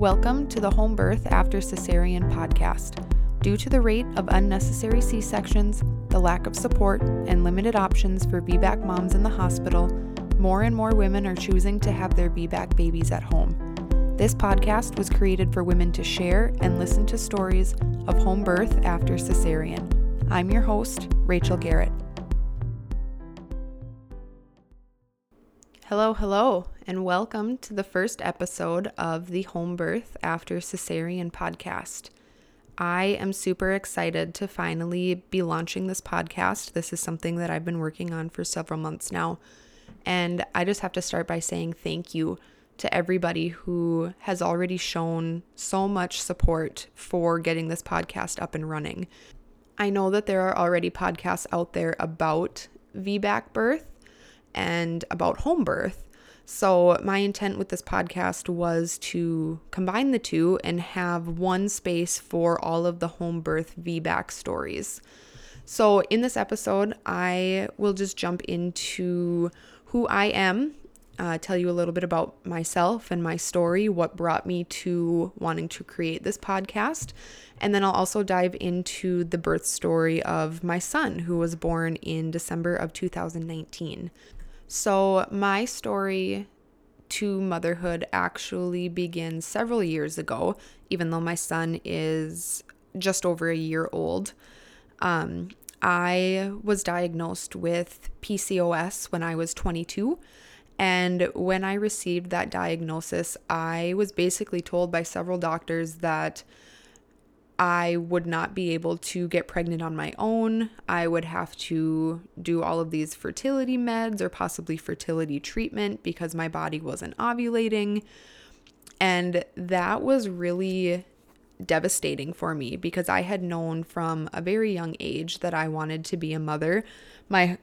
Welcome to the Home Birth After Cesarean podcast. Due to the rate of unnecessary C sections, the lack of support, and limited options for VBAC moms in the hospital, more and more women are choosing to have their VBAC babies at home. This podcast was created for women to share and listen to stories of home birth after cesarean. I'm your host, Rachel Garrett. Hello, hello, and welcome to the first episode of the Home Birth After Cesarean podcast. I am super excited to finally be launching this podcast. This is something that I've been working on for several months now. And I just have to start by saying thank you to everybody who has already shown so much support for getting this podcast up and running. I know that there are already podcasts out there about VBAC birth and about home birth. So, my intent with this podcast was to combine the two and have one space for all of the home birth VBAC stories. So, in this episode, I will just jump into who I am, uh, tell you a little bit about myself and my story, what brought me to wanting to create this podcast. And then I'll also dive into the birth story of my son, who was born in December of 2019. So, my story to motherhood actually begins several years ago, even though my son is just over a year old. Um, I was diagnosed with PCOS when I was 22. And when I received that diagnosis, I was basically told by several doctors that I would not be able to get pregnant on my own. I would have to do all of these fertility meds or possibly fertility treatment because my body wasn't ovulating. And that was really devastating for me because I had known from a very young age that I wanted to be a mother. My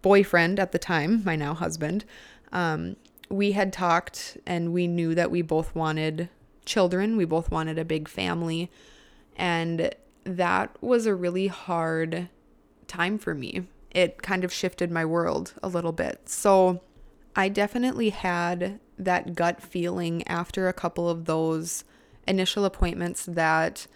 boyfriend at the time, my now husband, um, we had talked and we knew that we both wanted children. We both wanted a big family. And that was a really hard time for me. It kind of shifted my world a little bit. So I definitely had that gut feeling after a couple of those initial appointments that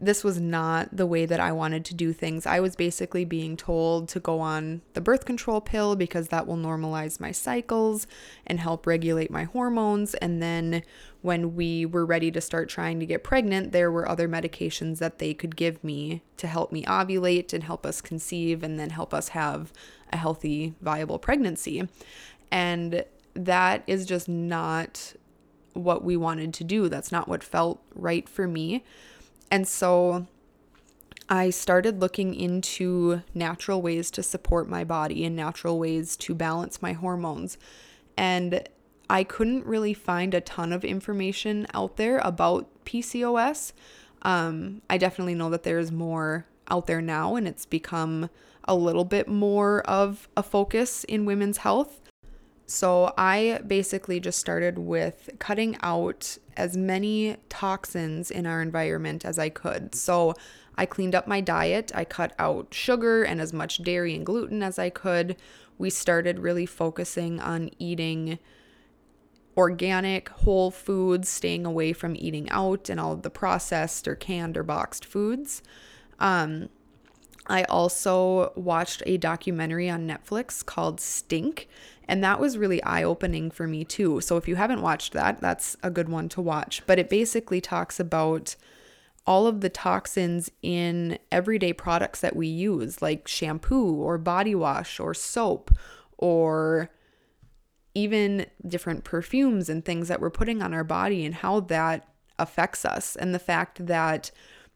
this was not the way that I wanted to do things. I was basically being told to go on the birth control pill because that will normalize my cycles and help regulate my hormones. And then when we were ready to start trying to get pregnant, there were other medications that they could give me to help me ovulate and help us conceive and then help us have a healthy, viable pregnancy. And that is just not what we wanted to do. That's not what felt right for me. And so I started looking into natural ways to support my body and natural ways to balance my hormones. And I couldn't really find a ton of information out there about PCOS. Um, I definitely know that there's more out there now, and it's become a little bit more of a focus in women's health. So I basically just started with cutting out as many toxins in our environment as I could. So I cleaned up my diet. I cut out sugar and as much dairy and gluten as I could. We started really focusing on eating organic, whole foods, staying away from eating out and all the processed or canned or boxed foods. Um, I also watched a documentary on Netflix called Stink, and that was really eye opening for me too. So if you haven't watched that, that's a good one to watch. But it basically talks about all of the toxins in everyday products that we use, like shampoo or body wash or soap or even different perfumes and things that we're putting on our body and how that affects us. And the fact that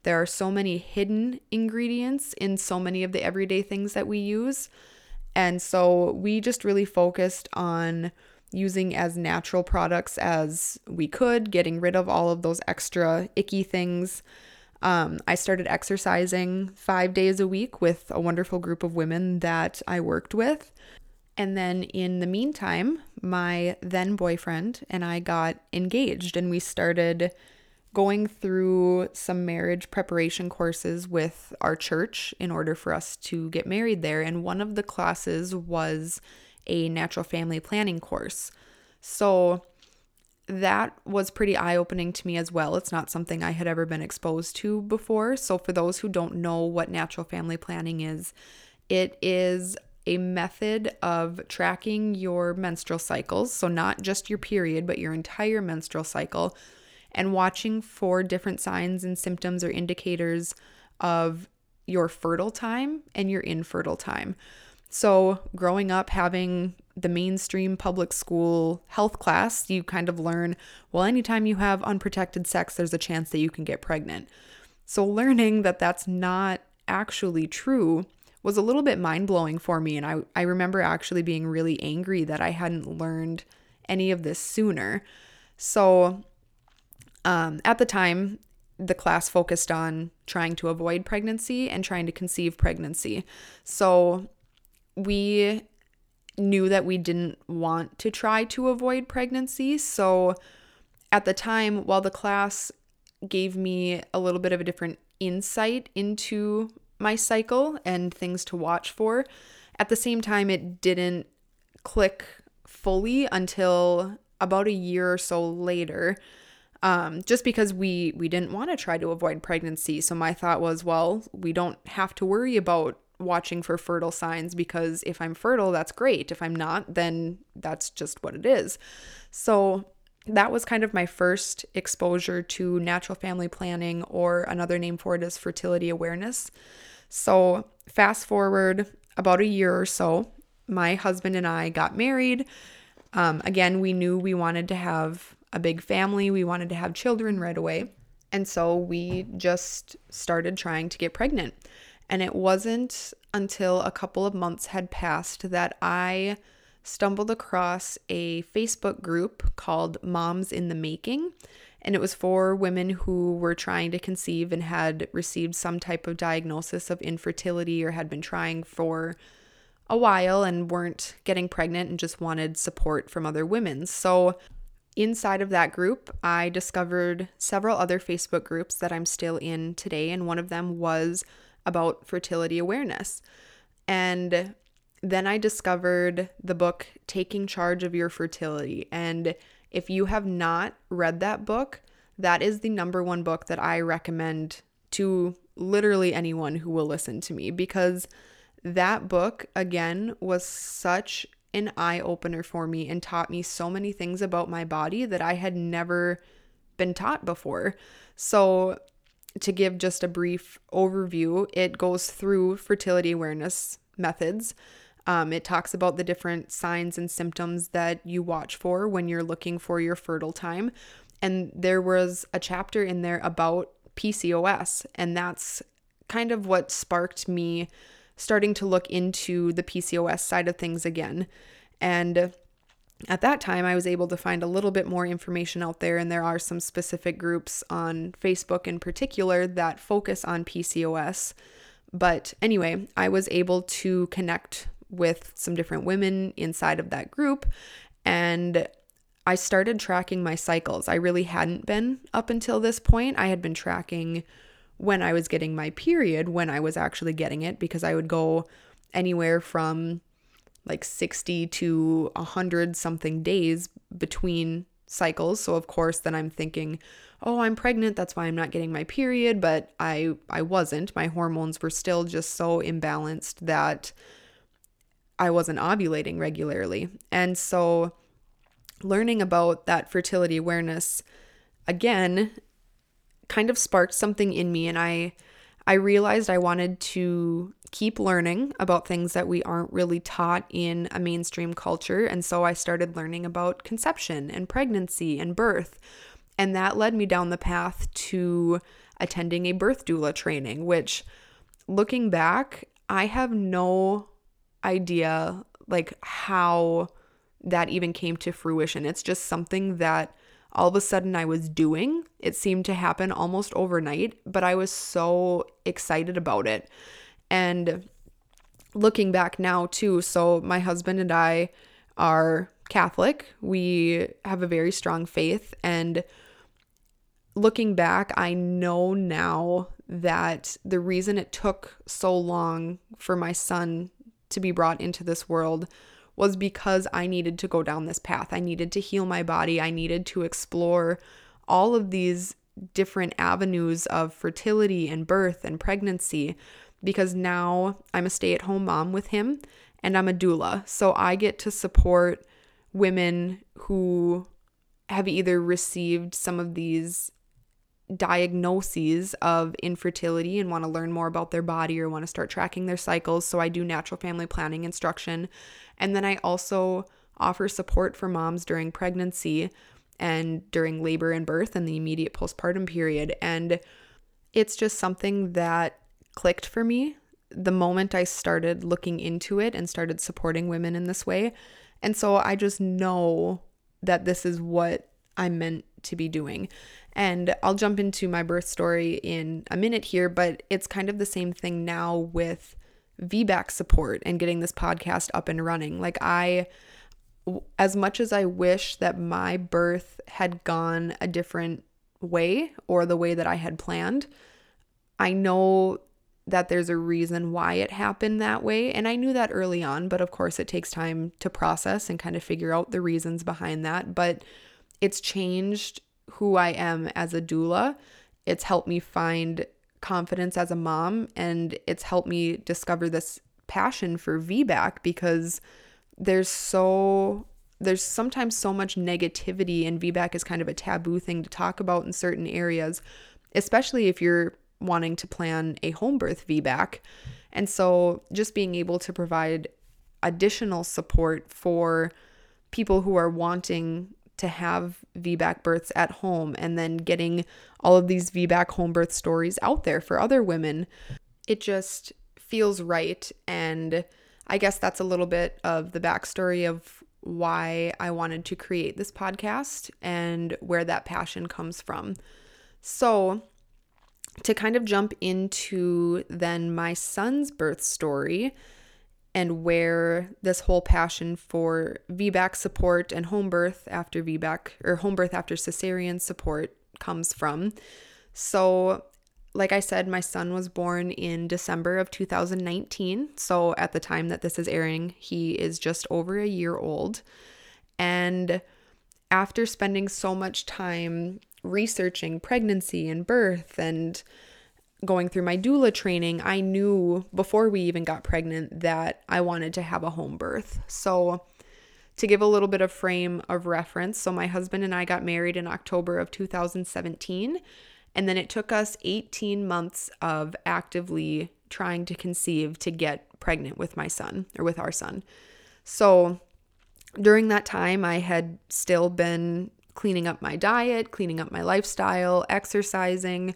there are so many hidden ingredients in so many of the everyday things that we use. And so we just really focused on using as natural products as we could, getting rid of all of those extra icky things. Um, I started exercising five days a week with a wonderful group of women that I worked with. And then in the meantime, my then boyfriend and I got engaged and we started going through some marriage preparation courses with our church in order for us to get married there. And one of the classes was a natural family planning course. So that was pretty eye opening to me as well. It's not something I had ever been exposed to before. So, for those who don't know what natural family planning is, it is a method of tracking your menstrual cycles. So, not just your period, but your entire menstrual cycle, and watching for different signs and symptoms or indicators of your fertile time and your infertile time. So, growing up having the mainstream public school health class, you kind of learn well, anytime you have unprotected sex, there's a chance that you can get pregnant. So, learning that that's not actually true was a little bit mind blowing for me. And I, I remember actually being really angry that I hadn't learned any of this sooner. So, um, at the time, the class focused on trying to avoid pregnancy and trying to conceive pregnancy. So, we knew that we didn't want to try to avoid pregnancy. So at the time, while the class gave me a little bit of a different insight into my cycle and things to watch for, at the same time, it didn't click fully until about a year or so later. Um, just because we we didn't want to try to avoid pregnancy. So my thought was, well, we don't have to worry about watching for fertile signs because if I'm fertile, that's great. If I'm not, then that's just what it is. So that was kind of my first exposure to natural family planning, or another name for it is fertility awareness. So, fast forward about a year or so, my husband and I got married. Um, again, we knew we wanted to have a big family, we wanted to have children right away. And so we just started trying to get pregnant. And it wasn't until a couple of months had passed that I stumbled across a Facebook group called Moms in the Making. And it was for women who were trying to conceive and had received some type of diagnosis of infertility or had been trying for a while and weren't getting pregnant and just wanted support from other women. So, inside of that group, I discovered several other Facebook groups that I'm still in today. And one of them was about fertility awareness. And then I discovered the book Taking Charge of Your Fertility. And if you have not read that book, that is the number one book that I recommend to literally anyone who will listen to me because that book, again, was such an eye opener for me and taught me so many things about my body that I had never been taught before. So, to give just a brief overview, it goes through fertility awareness methods. Um, it talks about the different signs and symptoms that you watch for when you're looking for your fertile time. And there was a chapter in there about PCOS, and that's kind of what sparked me starting to look into the PCOS side of things again. And at that time, I was able to find a little bit more information out there, and there are some specific groups on Facebook in particular that focus on PCOS. But anyway, I was able to connect with some different women inside of that group, and I started tracking my cycles. I really hadn't been up until this point. I had been tracking when I was getting my period, when I was actually getting it, because I would go anywhere from like 60 to 100 something days between cycles. So of course then I'm thinking, "Oh, I'm pregnant, that's why I'm not getting my period," but I I wasn't. My hormones were still just so imbalanced that I wasn't ovulating regularly. And so learning about that fertility awareness again kind of sparked something in me and I I realized I wanted to keep learning about things that we aren't really taught in a mainstream culture. And so I started learning about conception and pregnancy and birth. And that led me down the path to attending a birth doula training, which looking back, I have no idea like how that even came to fruition. It's just something that all of a sudden I was doing. It seemed to happen almost overnight, but I was so excited about it. And looking back now, too, so my husband and I are Catholic. We have a very strong faith. And looking back, I know now that the reason it took so long for my son to be brought into this world was because I needed to go down this path. I needed to heal my body. I needed to explore all of these different avenues of fertility and birth and pregnancy because now I'm a stay at home mom with him and I'm a doula. So I get to support women who have either received some of these diagnoses of infertility and want to learn more about their body or want to start tracking their cycles. So I do natural family planning instruction. And then I also offer support for moms during pregnancy and during labor and birth and the immediate postpartum period. And it's just something that clicked for me the moment I started looking into it and started supporting women in this way. And so I just know that this is what I'm meant to be doing. And I'll jump into my birth story in a minute here, but it's kind of the same thing now with VBAC support and getting this podcast up and running. Like, I, as much as I wish that my birth had gone a different way or the way that I had planned, I know that there's a reason why it happened that way. And I knew that early on, but of course, it takes time to process and kind of figure out the reasons behind that. But it's changed who I am as a doula. It's helped me find confidence as a mom, and it's helped me discover this passion for VBAC because there's so there's sometimes so much negativity and VBAC is kind of a taboo thing to talk about in certain areas, especially if you're wanting to plan a home birth VBAC. And so just being able to provide additional support for people who are wanting to have VBAC births at home and then getting all of these VBAC home birth stories out there for other women. It just feels right. And I guess that's a little bit of the backstory of why I wanted to create this podcast and where that passion comes from. So, to kind of jump into then my son's birth story, and where this whole passion for VBAC support and home birth after VBAC or home birth after cesarean support comes from. So, like I said, my son was born in December of 2019. So, at the time that this is airing, he is just over a year old. And after spending so much time researching pregnancy and birth and going through my doula training, I knew before we even got pregnant that I wanted to have a home birth. So, to give a little bit of frame of reference, so my husband and I got married in October of 2017, and then it took us 18 months of actively trying to conceive to get pregnant with my son or with our son. So, during that time, I had still been cleaning up my diet, cleaning up my lifestyle, exercising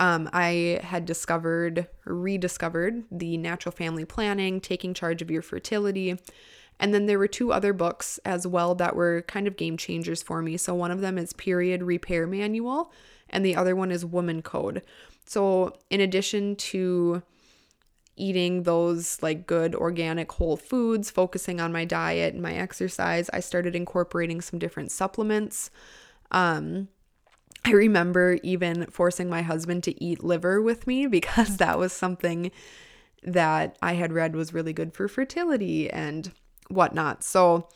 um, I had discovered, rediscovered the natural family planning, taking charge of your fertility. And then there were two other books as well that were kind of game changers for me. So one of them is Period Repair Manual, and the other one is Woman Code. So, in addition to eating those like good organic whole foods, focusing on my diet and my exercise, I started incorporating some different supplements. Um, I remember even forcing my husband to eat liver with me because that was something that I had read was really good for fertility and whatnot. So,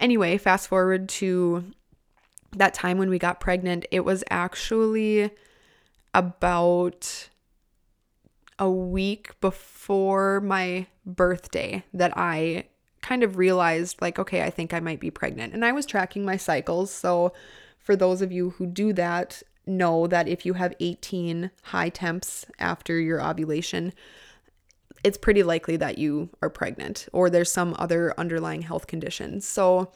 anyway, fast forward to that time when we got pregnant, it was actually about a week before my birthday that I kind of realized, like, okay, I think I might be pregnant. And I was tracking my cycles. So, for those of you who do that, know that if you have 18 high temps after your ovulation, it's pretty likely that you are pregnant or there's some other underlying health condition. So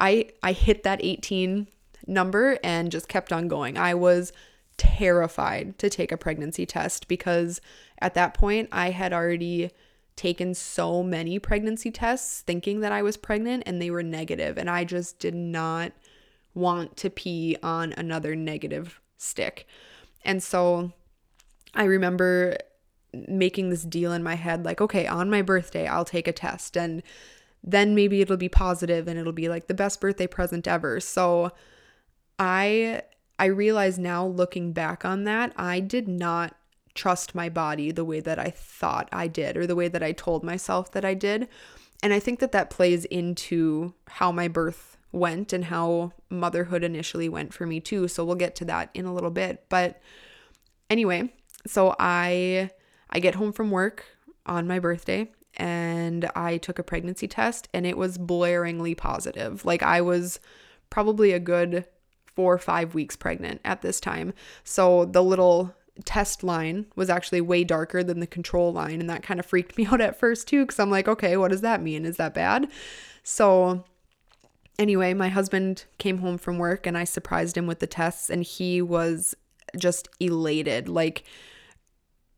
I I hit that 18 number and just kept on going. I was terrified to take a pregnancy test because at that point I had already taken so many pregnancy tests thinking that I was pregnant and they were negative and I just did not want to pee on another negative stick. And so I remember making this deal in my head like, okay, on my birthday, I'll take a test and then maybe it'll be positive and it'll be like the best birthday present ever. So I I realize now looking back on that, I did not trust my body the way that I thought I did or the way that I told myself that I did. and I think that that plays into how my birth went and how motherhood initially went for me too. So we'll get to that in a little bit. But anyway, so I I get home from work on my birthday and I took a pregnancy test and it was blaringly positive. Like I was probably a good 4 or 5 weeks pregnant at this time. So the little test line was actually way darker than the control line and that kind of freaked me out at first too cuz I'm like, okay, what does that mean? Is that bad? So anyway, my husband came home from work and I surprised him with the tests and he was just elated. Like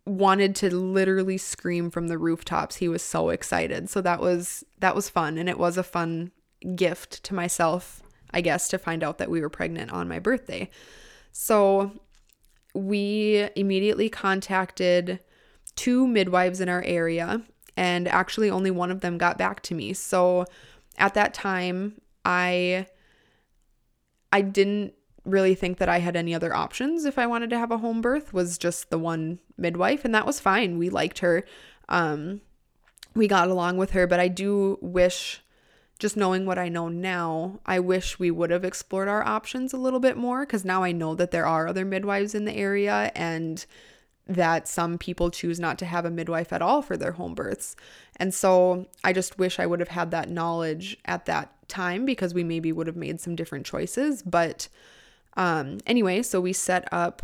wanted to literally scream from the rooftops. He was so excited. So that was that was fun and it was a fun gift to myself, I guess, to find out that we were pregnant on my birthday. So we immediately contacted two midwives in our area and actually only one of them got back to me. So at that time, I I didn't really think that I had any other options if I wanted to have a home birth was just the one midwife and that was fine. We liked her. Um we got along with her, but I do wish just knowing what I know now, I wish we would have explored our options a little bit more cuz now I know that there are other midwives in the area and that some people choose not to have a midwife at all for their home births. And so I just wish I would have had that knowledge at that time because we maybe would have made some different choices. But um, anyway, so we set up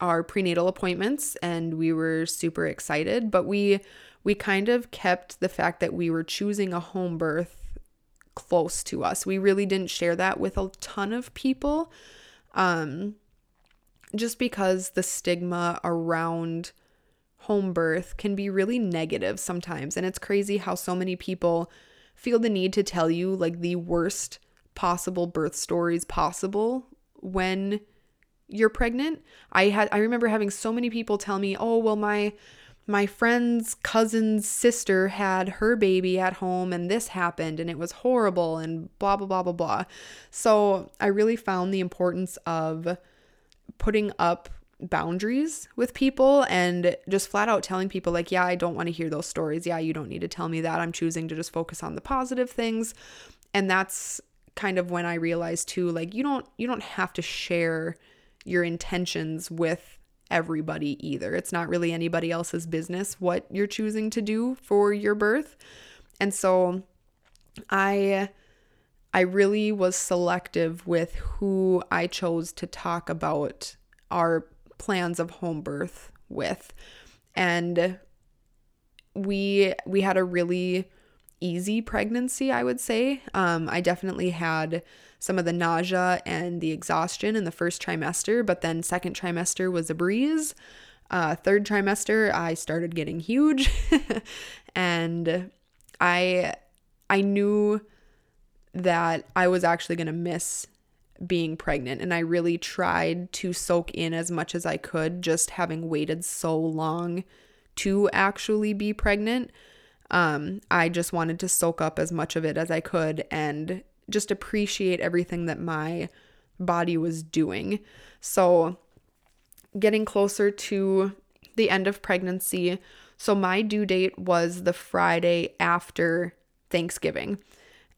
our prenatal appointments and we were super excited, but we we kind of kept the fact that we were choosing a home birth close to us. We really didn't share that with a ton of people. Um, just because the stigma around home birth can be really negative sometimes. And it's crazy how so many people feel the need to tell you like the worst possible birth stories possible when you're pregnant. I had I remember having so many people tell me, "Oh, well my my friend's cousin's sister had her baby at home and this happened and it was horrible and blah blah blah blah blah." So, I really found the importance of putting up boundaries with people and just flat out telling people like yeah I don't want to hear those stories. Yeah you don't need to tell me that. I'm choosing to just focus on the positive things. And that's kind of when I realized too like you don't you don't have to share your intentions with everybody either. It's not really anybody else's business what you're choosing to do for your birth. And so I I really was selective with who I chose to talk about our plans of home birth with. And we we had a really easy pregnancy, I would say. Um, I definitely had some of the nausea and the exhaustion in the first trimester, but then second trimester was a breeze. Uh, third trimester, I started getting huge, and I I knew that I was actually going to miss being pregnant. And I really tried to soak in as much as I could, just having waited so long to actually be pregnant. Um, I just wanted to soak up as much of it as I could and just appreciate everything that my body was doing. So, getting closer to the end of pregnancy. So, my due date was the Friday after Thanksgiving.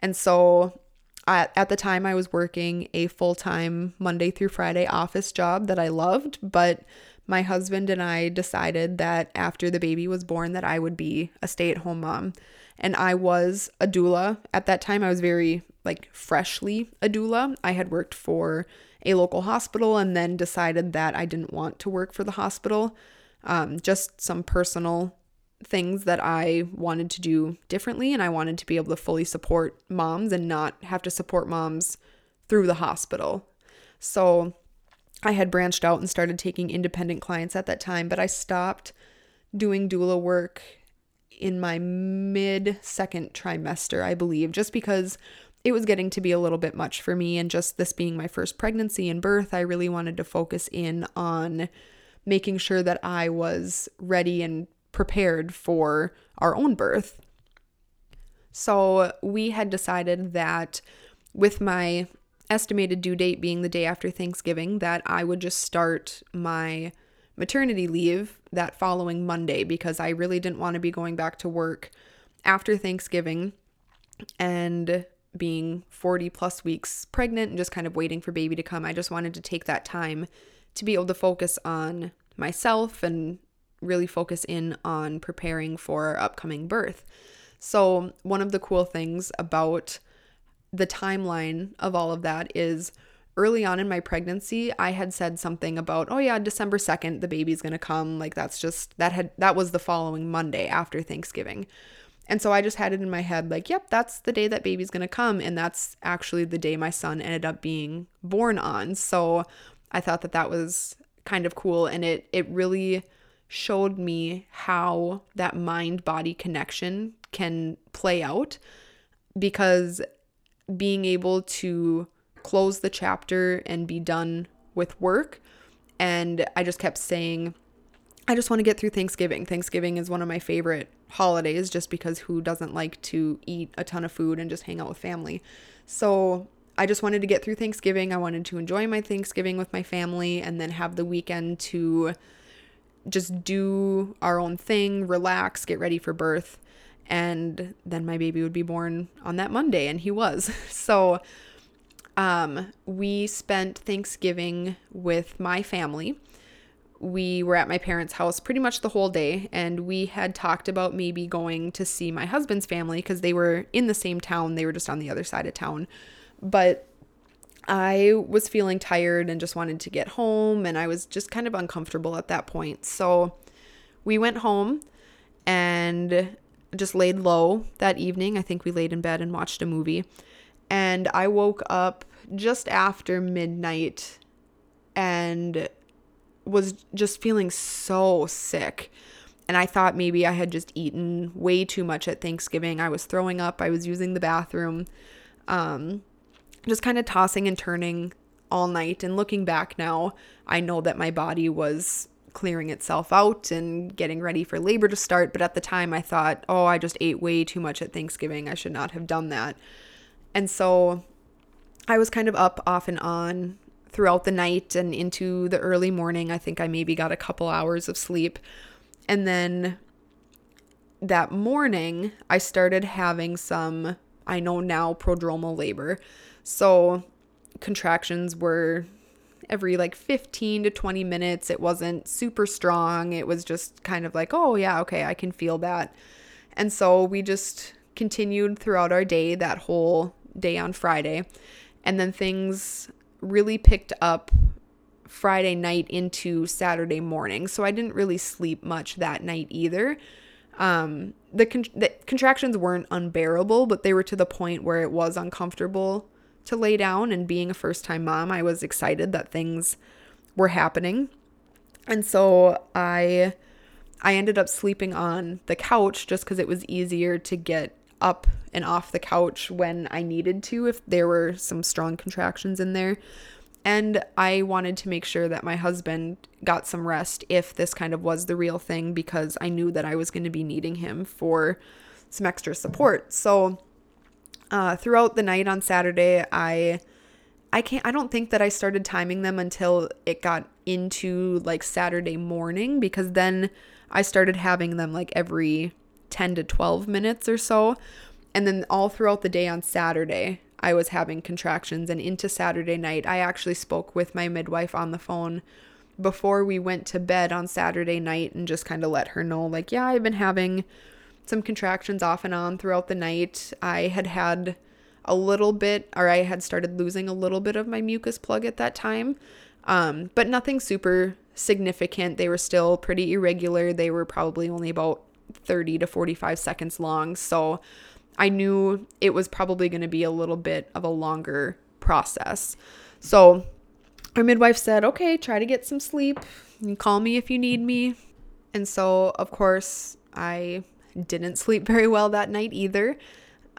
And so at, at the time, I was working a full time Monday through Friday office job that I loved, but my husband and I decided that after the baby was born that I would be a stay-at-home mom. And I was a doula. At that time I was very like freshly a doula. I had worked for a local hospital and then decided that I didn't want to work for the hospital. Um, just some personal things that I wanted to do differently and I wanted to be able to fully support moms and not have to support moms through the hospital. So I had branched out and started taking independent clients at that time, but I stopped doing doula work in my mid second trimester, I believe, just because it was getting to be a little bit much for me. And just this being my first pregnancy and birth, I really wanted to focus in on making sure that I was ready and prepared for our own birth. So we had decided that with my estimated due date being the day after Thanksgiving, that I would just start my maternity leave that following Monday because I really didn't want to be going back to work after Thanksgiving and being 40 plus weeks pregnant and just kind of waiting for baby to come, I just wanted to take that time to be able to focus on myself and really focus in on preparing for our upcoming birth. So, one of the cool things about the timeline of all of that is early on in my pregnancy, I had said something about, "Oh yeah, December 2nd the baby's going to come." Like that's just that had that was the following Monday after Thanksgiving. And so I just had it in my head like, "Yep, that's the day that baby's going to come." And that's actually the day my son ended up being born on. So I thought that that was kind of cool and it it really showed me how that mind body connection can play out because being able to close the chapter and be done with work and I just kept saying I just want to get through Thanksgiving. Thanksgiving is one of my favorite holidays just because who doesn't like to eat a ton of food and just hang out with family. So I just wanted to get through Thanksgiving. I wanted to enjoy my Thanksgiving with my family and then have the weekend to just do our own thing, relax, get ready for birth. And then my baby would be born on that Monday, and he was. So um, we spent Thanksgiving with my family. We were at my parents' house pretty much the whole day, and we had talked about maybe going to see my husband's family because they were in the same town. They were just on the other side of town. But I was feeling tired and just wanted to get home, and I was just kind of uncomfortable at that point. So we went home and just laid low that evening. I think we laid in bed and watched a movie. And I woke up just after midnight and was just feeling so sick. And I thought maybe I had just eaten way too much at Thanksgiving. I was throwing up, I was using the bathroom. Um, just kind of tossing and turning all night. And looking back now, I know that my body was clearing itself out and getting ready for labor to start. But at the time, I thought, oh, I just ate way too much at Thanksgiving. I should not have done that. And so I was kind of up off and on throughout the night and into the early morning. I think I maybe got a couple hours of sleep. And then that morning, I started having some, I know now, prodromal labor. So contractions were every like 15 to 20 minutes. It wasn't super strong. It was just kind of like, oh, yeah, okay, I can feel that. And so we just continued throughout our day, that whole day on Friday. And then things really picked up Friday night into Saturday morning. So I didn't really sleep much that night either. Um, the, con- the contractions weren't unbearable, but they were to the point where it was uncomfortable to lay down and being a first time mom, I was excited that things were happening. And so I I ended up sleeping on the couch just cuz it was easier to get up and off the couch when I needed to if there were some strong contractions in there. And I wanted to make sure that my husband got some rest if this kind of was the real thing because I knew that I was going to be needing him for some extra support. So uh, throughout the night on Saturday, I I can't I don't think that I started timing them until it got into like Saturday morning because then I started having them like every 10 to 12 minutes or so. And then all throughout the day on Saturday, I was having contractions and into Saturday night, I actually spoke with my midwife on the phone before we went to bed on Saturday night and just kind of let her know like, yeah, I've been having some contractions off and on throughout the night. I had had a little bit, or I had started losing a little bit of my mucus plug at that time, um, but nothing super significant. They were still pretty irregular. They were probably only about 30 to 45 seconds long. So I knew it was probably going to be a little bit of a longer process. So our midwife said, okay, try to get some sleep. You call me if you need me. And so, of course, I didn't sleep very well that night either.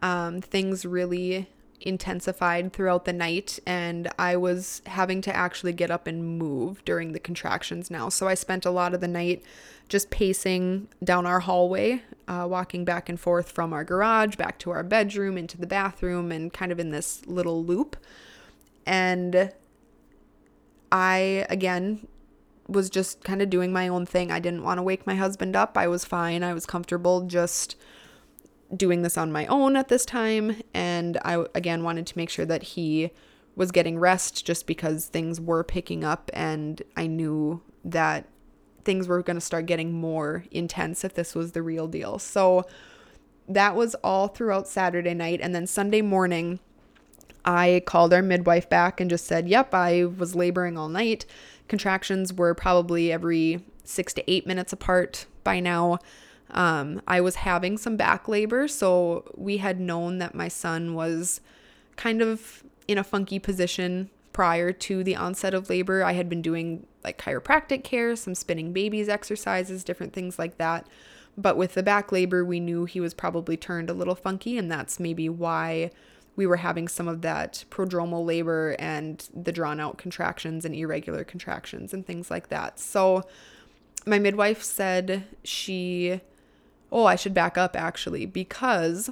Um, things really intensified throughout the night, and I was having to actually get up and move during the contractions now. So I spent a lot of the night just pacing down our hallway, uh, walking back and forth from our garage back to our bedroom into the bathroom, and kind of in this little loop. And I, again, was just kind of doing my own thing. I didn't want to wake my husband up. I was fine. I was comfortable just doing this on my own at this time. And I, again, wanted to make sure that he was getting rest just because things were picking up and I knew that things were going to start getting more intense if this was the real deal. So that was all throughout Saturday night. And then Sunday morning, I called our midwife back and just said, Yep, I was laboring all night. Contractions were probably every six to eight minutes apart by now. Um, I was having some back labor, so we had known that my son was kind of in a funky position prior to the onset of labor. I had been doing like chiropractic care, some spinning babies exercises, different things like that. But with the back labor, we knew he was probably turned a little funky, and that's maybe why we were having some of that prodromal labor and the drawn out contractions and irregular contractions and things like that. So, my midwife said she, oh, I should back up actually, because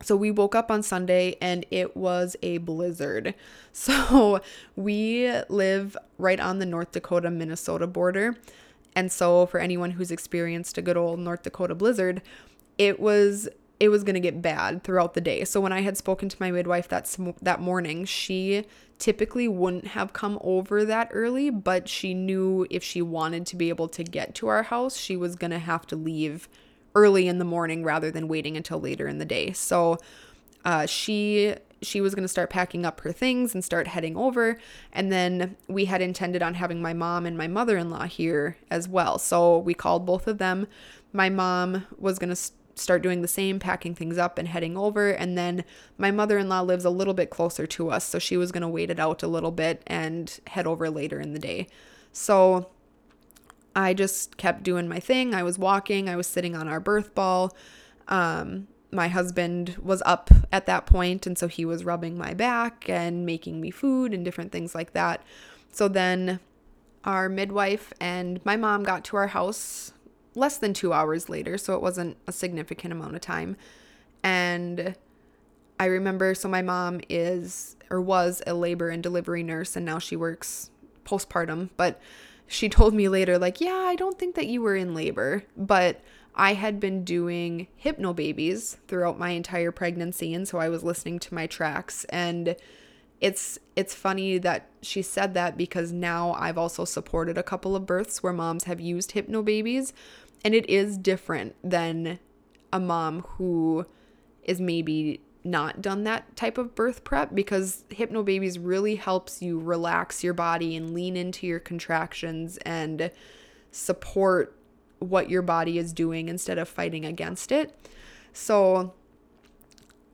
so we woke up on Sunday and it was a blizzard. So we live right on the North Dakota Minnesota border. And so for anyone who's experienced a good old North Dakota blizzard, it was it was going to get bad throughout the day. So when I had spoken to my midwife that that morning, she typically wouldn't have come over that early, but she knew if she wanted to be able to get to our house, she was going to have to leave early in the morning rather than waiting until later in the day. So uh, she she was going to start packing up her things and start heading over and then we had intended on having my mom and my mother-in-law here as well so we called both of them my mom was going to start doing the same packing things up and heading over and then my mother-in-law lives a little bit closer to us so she was going to wait it out a little bit and head over later in the day so I just kept doing my thing. I was walking, I was sitting on our birth ball. Um, my husband was up at that point, and so he was rubbing my back and making me food and different things like that. So then our midwife and my mom got to our house less than two hours later, so it wasn't a significant amount of time. And I remember, so my mom is or was a labor and delivery nurse, and now she works postpartum, but she told me later, like, yeah, I don't think that you were in labor, but I had been doing hypnobabies throughout my entire pregnancy, and so I was listening to my tracks. And it's it's funny that she said that because now I've also supported a couple of births where moms have used hypnobabies, and it is different than a mom who is maybe not done that type of birth prep because hypnobabies really helps you relax your body and lean into your contractions and support what your body is doing instead of fighting against it. So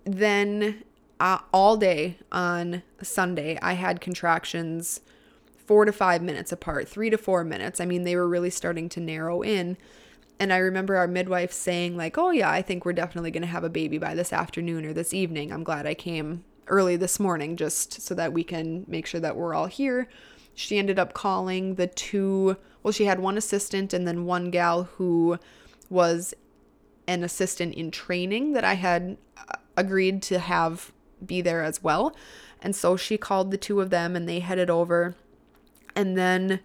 then uh, all day on Sunday, I had contractions four to five minutes apart, three to four minutes. I mean, they were really starting to narrow in. And I remember our midwife saying, like, oh, yeah, I think we're definitely going to have a baby by this afternoon or this evening. I'm glad I came early this morning just so that we can make sure that we're all here. She ended up calling the two, well, she had one assistant and then one gal who was an assistant in training that I had uh, agreed to have be there as well. And so she called the two of them and they headed over. And then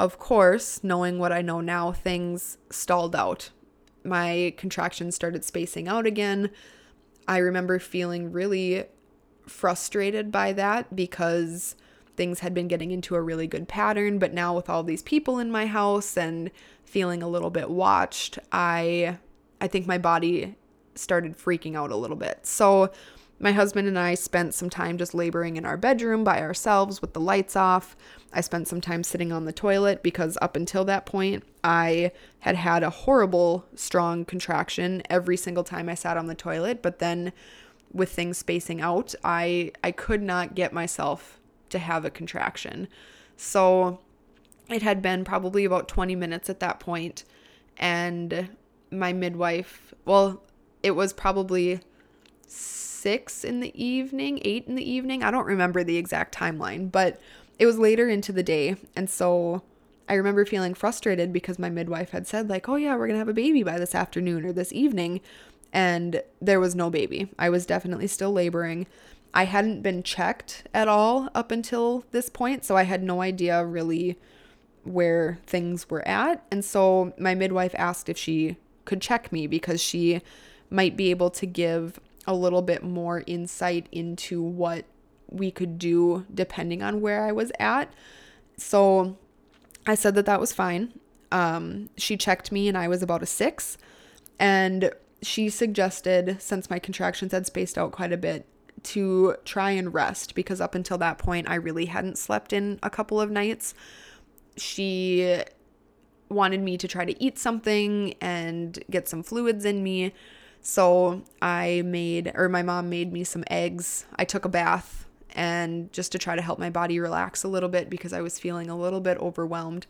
of course, knowing what I know now, things stalled out. My contractions started spacing out again. I remember feeling really frustrated by that because things had been getting into a really good pattern, but now with all these people in my house and feeling a little bit watched, I I think my body started freaking out a little bit. So my husband and I spent some time just laboring in our bedroom by ourselves with the lights off. I spent some time sitting on the toilet because up until that point, I had had a horrible strong contraction every single time I sat on the toilet, but then with things spacing out, I I could not get myself to have a contraction. So it had been probably about 20 minutes at that point and my midwife, well, it was probably six in the evening, eight in the evening. I don't remember the exact timeline, but it was later into the day. And so I remember feeling frustrated because my midwife had said, like, oh, yeah, we're going to have a baby by this afternoon or this evening. And there was no baby. I was definitely still laboring. I hadn't been checked at all up until this point. So I had no idea really where things were at. And so my midwife asked if she could check me because she might be able to give a little bit more insight into what we could do depending on where I was at. So I said that that was fine. Um, she checked me and I was about a six. And she suggested, since my contractions had spaced out quite a bit, to try and rest because up until that point, I really hadn't slept in a couple of nights. She wanted me to try to eat something and get some fluids in me. So I made, or my mom made me some eggs. I took a bath and just to try to help my body relax a little bit because I was feeling a little bit overwhelmed.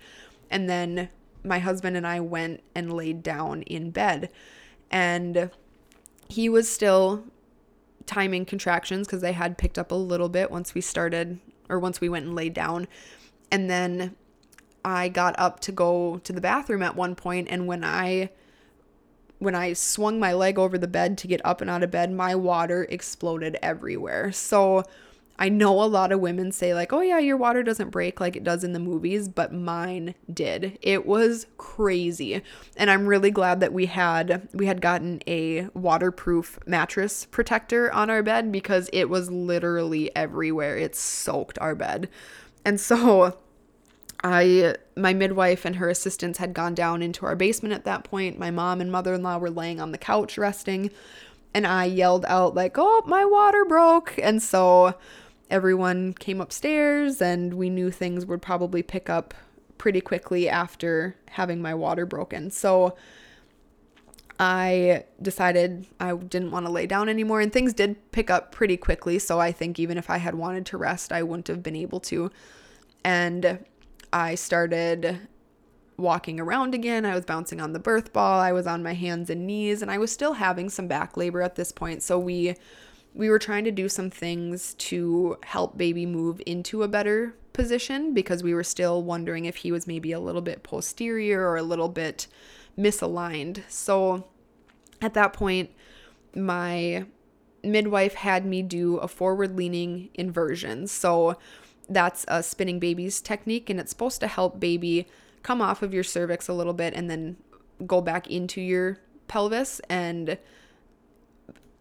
And then my husband and I went and laid down in bed. And he was still timing contractions because they had picked up a little bit once we started or once we went and laid down. And then I got up to go to the bathroom at one point and when I when I swung my leg over the bed to get up and out of bed, my water exploded everywhere. So I know a lot of women say, like, oh, yeah, your water doesn't break like it does in the movies, but mine did. It was crazy. And I'm really glad that we had we had gotten a waterproof mattress protector on our bed because it was literally everywhere. It soaked our bed. And so I my midwife and her assistants had gone down into our basement at that point. My mom and mother-in-law were laying on the couch resting, and I yelled out like, "Oh, my water broke." And so everyone came upstairs and we knew things would probably pick up pretty quickly after having my water broken. So I decided I didn't want to lay down anymore and things did pick up pretty quickly. So I think even if I had wanted to rest, I wouldn't have been able to. And I started walking around again. I was bouncing on the birth ball. I was on my hands and knees and I was still having some back labor at this point. So we we were trying to do some things to help baby move into a better position because we were still wondering if he was maybe a little bit posterior or a little bit misaligned. So at that point, my midwife had me do a forward leaning inversion. So that's a spinning babies technique, and it's supposed to help baby come off of your cervix a little bit and then go back into your pelvis and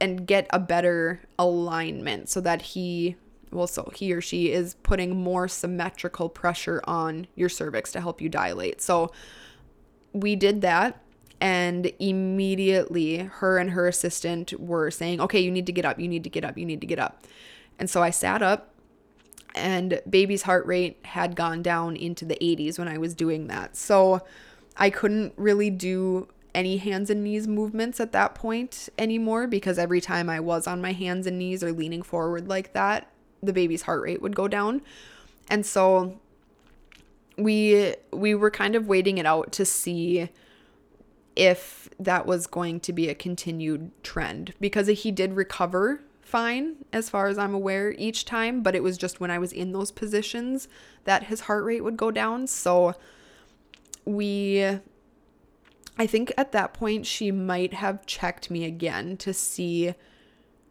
and get a better alignment so that he well so he or she is putting more symmetrical pressure on your cervix to help you dilate. So we did that and immediately her and her assistant were saying, "Okay, you need to get up. You need to get up. You need to get up." And so I sat up and baby's heart rate had gone down into the 80s when I was doing that. So I couldn't really do any hands and knees movements at that point anymore because every time I was on my hands and knees or leaning forward like that, the baby's heart rate would go down. And so we we were kind of waiting it out to see if that was going to be a continued trend because he did recover fine as far as I'm aware each time, but it was just when I was in those positions that his heart rate would go down. So we I think at that point she might have checked me again to see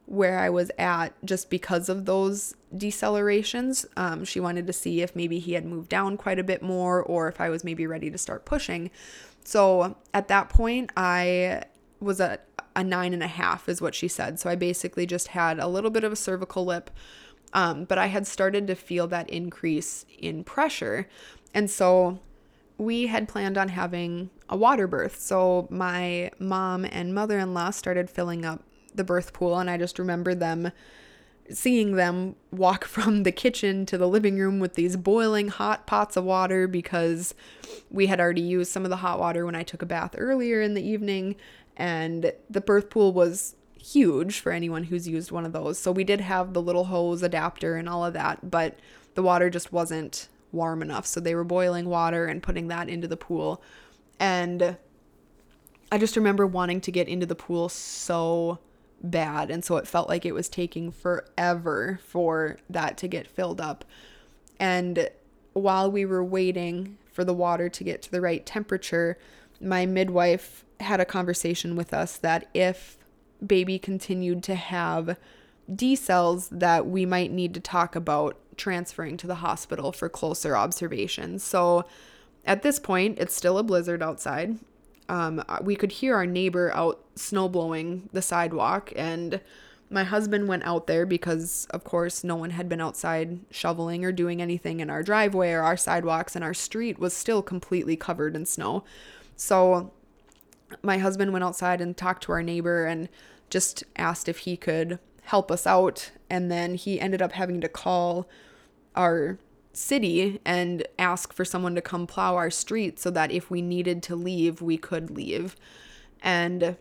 where I was at just because of those decelerations. Um, she wanted to see if maybe he had moved down quite a bit more or if I was maybe ready to start pushing. So at that point, I was at a nine and a half, is what she said. So I basically just had a little bit of a cervical lip, um, but I had started to feel that increase in pressure. And so we had planned on having a water birth. So my mom and mother in law started filling up the birth pool, and I just remember them seeing them walk from the kitchen to the living room with these boiling hot pots of water because we had already used some of the hot water when I took a bath earlier in the evening, and the birth pool was huge for anyone who's used one of those. So we did have the little hose adapter and all of that, but the water just wasn't warm enough. So they were boiling water and putting that into the pool. And I just remember wanting to get into the pool so bad. And so it felt like it was taking forever for that to get filled up. And while we were waiting for the water to get to the right temperature, my midwife had a conversation with us that if baby continued to have decels, that we might need to talk about transferring to the hospital for closer observation. So at this point, it's still a blizzard outside. Um, we could hear our neighbor out snow blowing the sidewalk and my husband went out there because of course no one had been outside shoveling or doing anything in our driveway or our sidewalks and our street was still completely covered in snow. So my husband went outside and talked to our neighbor and just asked if he could help us out and then he ended up having to call our city and ask for someone to come plow our street so that if we needed to leave, we could leave. And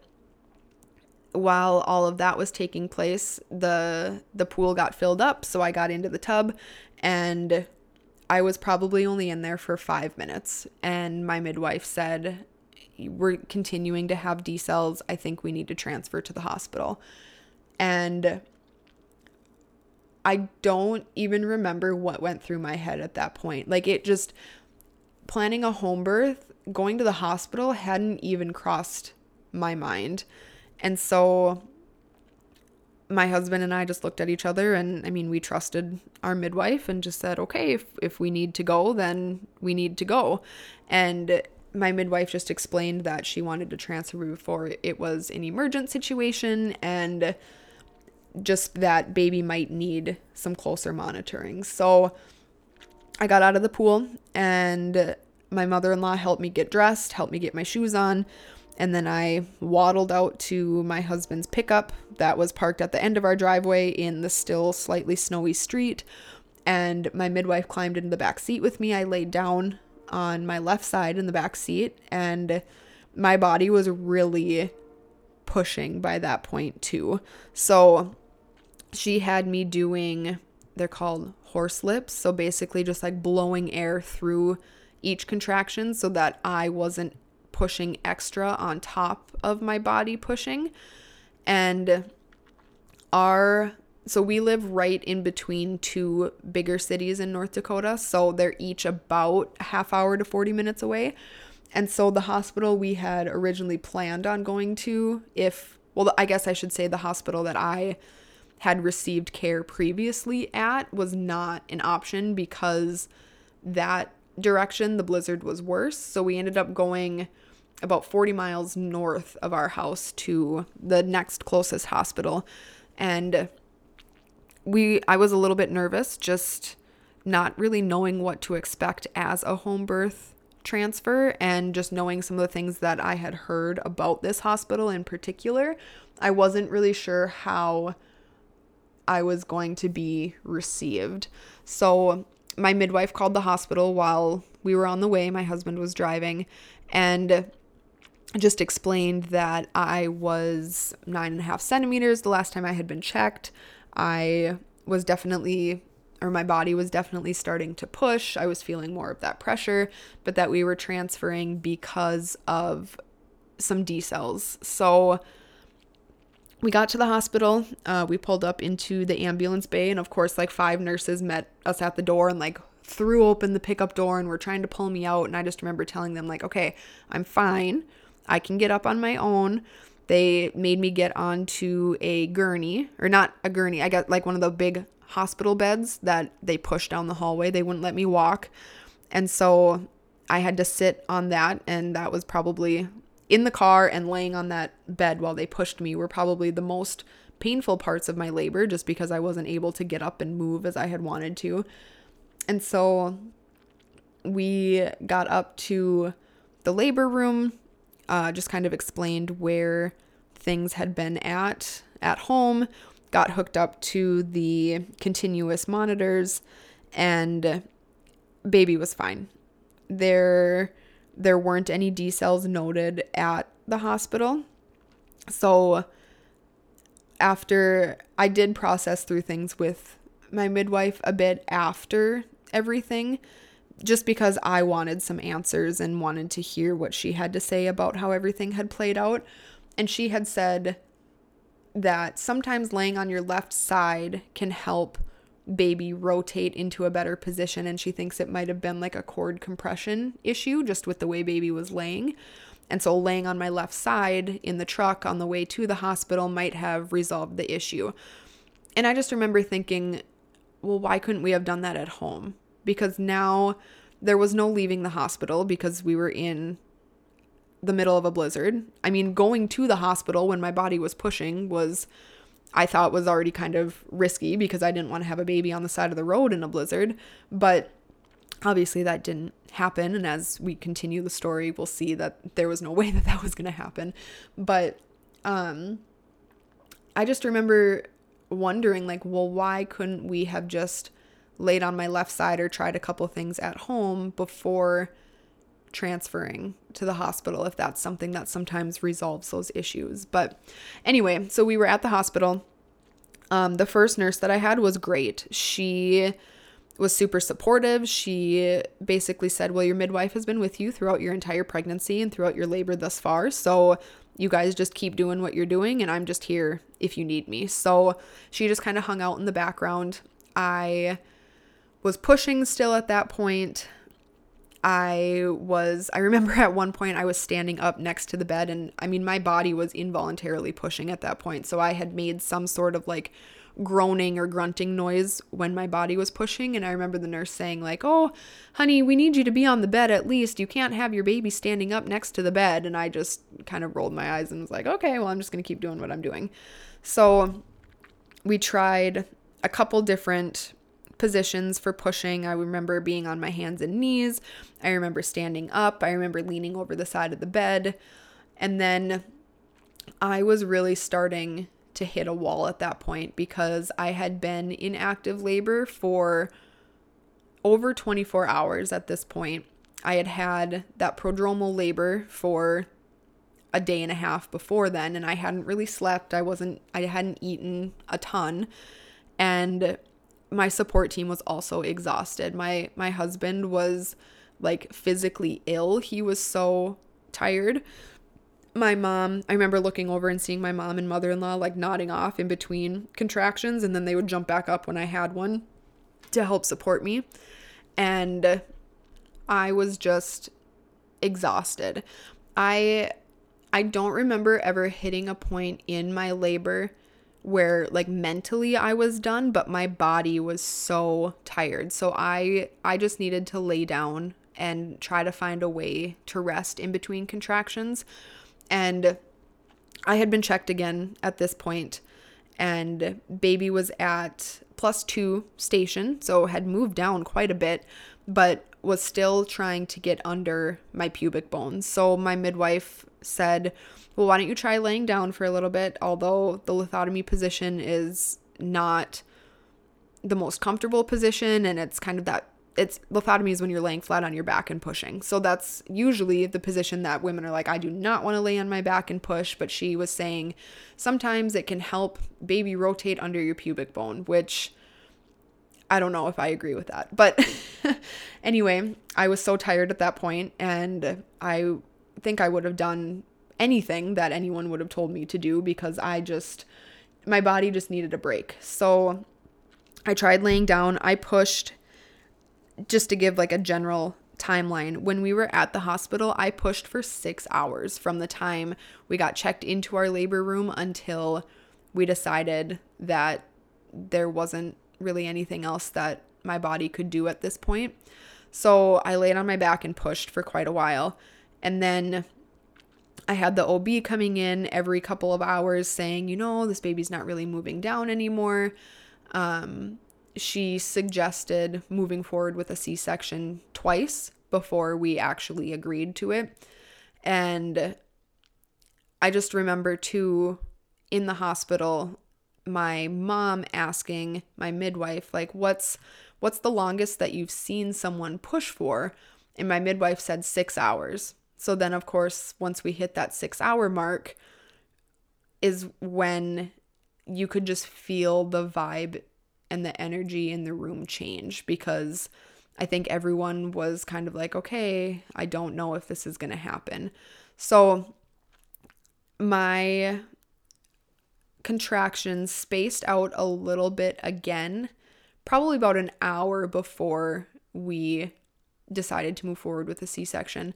while all of that was taking place, the the pool got filled up, so I got into the tub and I was probably only in there for 5 minutes and my midwife said we're continuing to have decels. I think we need to transfer to the hospital. And I don't even remember what went through my head at that point. Like it just planning a home birth, going to the hospital hadn't even crossed my mind. And so my husband and I just looked at each other and I mean we trusted our midwife and just said, "Okay, if if we need to go, then we need to go." And my midwife just explained that she wanted to transfer before it was an emergent situation and just that baby might need some closer monitoring. So I got out of the pool and my mother in law helped me get dressed, helped me get my shoes on. And then I waddled out to my husband's pickup that was parked at the end of our driveway in the still slightly snowy street. And my midwife climbed into the back seat with me. I laid down on my left side in the back seat, and my body was really pushing by that point, too. So she had me doing, they're called horse lips. So basically, just like blowing air through each contraction so that I wasn't pushing extra on top of my body pushing. And our so we live right in between two bigger cities in North Dakota, so they're each about a half hour to 40 minutes away. And so the hospital we had originally planned on going to if well I guess I should say the hospital that I had received care previously at was not an option because that direction the blizzard was worse. So we ended up going about 40 miles north of our house to the next closest hospital and we I was a little bit nervous just not really knowing what to expect as a home birth transfer and just knowing some of the things that I had heard about this hospital in particular. I wasn't really sure how I was going to be received. So my midwife called the hospital while we were on the way. My husband was driving and just explained that I was nine and a half centimeters the last time I had been checked. I was definitely, or my body was definitely starting to push. I was feeling more of that pressure, but that we were transferring because of some decels. So we got to the hospital. Uh, we pulled up into the ambulance bay, and of course, like five nurses met us at the door and like threw open the pickup door and were trying to pull me out. And I just remember telling them, like, okay, I'm fine. I can get up on my own. They made me get onto a gurney, or not a gurney. I got like one of the big hospital beds that they push down the hallway. They wouldn't let me walk. And so I had to sit on that, and that was probably in the car and laying on that bed while they pushed me were probably the most painful parts of my labor just because I wasn't able to get up and move as I had wanted to. And so we got up to the labor room, uh, just kind of explained where things had been at at home, got hooked up to the continuous monitors, and baby was fine. There there weren't any decels noted at the hospital. So after I did process through things with my midwife a bit after everything, just because I wanted some answers and wanted to hear what she had to say about how everything had played out. And she had said that sometimes laying on your left side can help baby rotate into a better position and she thinks it might have been like a cord compression issue just with the way baby was laying. And so laying on my left side in the truck on the way to the hospital might have resolved the issue. And I just remember thinking, well, why couldn't we have done that at home? Because now there was no leaving the hospital because we were in the middle of a blizzard. I mean, going to the hospital when my body was pushing was I thought was already kind of risky because I didn't want to have a baby on the side of the road in a blizzard, but obviously that didn't happen and as we continue the story, we'll see that there was no way that that was going to happen. But um I just remember wondering like, well, why couldn't we have just laid on my left side or tried a couple things at home before transferring to the hospital if that's something that sometimes resolves those issues. But anyway, so we were at the hospital. Um, the first nurse that I had was great. She was super supportive. She basically said, Well, your midwife has been with you throughout your entire pregnancy and throughout your labor thus far. So you guys just keep doing what you're doing, and I'm just here if you need me. So she just kind of hung out in the background. I was pushing still at that point. I was, I remember at one point I was standing up next to the bed, and I mean, my body was involuntarily pushing at that point. So I had made some sort of like groaning or grunting noise when my body was pushing. And I remember the nurse saying, like, oh, honey, we need you to be on the bed at least. You can't have your baby standing up next to the bed. And I just kind of rolled my eyes and was like, okay, well, I'm just going to keep doing what I'm doing. So we tried a couple different positions for pushing. I remember being on my hands and knees. I remember standing up. I remember leaning over the side of the bed. And then I was really starting to hit a wall at that point because I had been in active labor for over 24 hours at this point. I had had that prodromal labor for a day and a half before then and I hadn't really slept. I wasn't I hadn't eaten a ton and my support team was also exhausted. My my husband was like physically ill. He was so tired. My mom, I remember looking over and seeing my mom and mother-in-law like nodding off in between contractions and then they would jump back up when I had one to help support me. And I was just exhausted. I I don't remember ever hitting a point in my labor where like mentally I was done, but my body was so tired. So I I just needed to lay down and try to find a way to rest in between contractions. And I had been checked again at this point and baby was at plus 2 station, so had moved down quite a bit, but was still trying to get under my pubic bones. So my midwife said, well, why don't you try laying down for a little bit? Although the lithotomy position is not the most comfortable position and it's kind of that it's lithotomy is when you're laying flat on your back and pushing. So that's usually the position that women are like, I do not want to lay on my back and push. But she was saying sometimes it can help baby rotate under your pubic bone, which I don't know if I agree with that. But anyway, I was so tired at that point and I think I would have done anything that anyone would have told me to do because I just, my body just needed a break. So I tried laying down. I pushed just to give like a general timeline. When we were at the hospital, I pushed for six hours from the time we got checked into our labor room until we decided that there wasn't really anything else that my body could do at this point. So I laid on my back and pushed for quite a while. And then I had the OB coming in every couple of hours saying, you know, this baby's not really moving down anymore. Um, she suggested moving forward with a C section twice before we actually agreed to it. And I just remember too in the hospital my mom asking my midwife like what's what's the longest that you've seen someone push for and my midwife said 6 hours so then, of course, once we hit that six hour mark, is when you could just feel the vibe and the energy in the room change because I think everyone was kind of like, okay, I don't know if this is going to happen. So my contractions spaced out a little bit again, probably about an hour before we decided to move forward with a C section.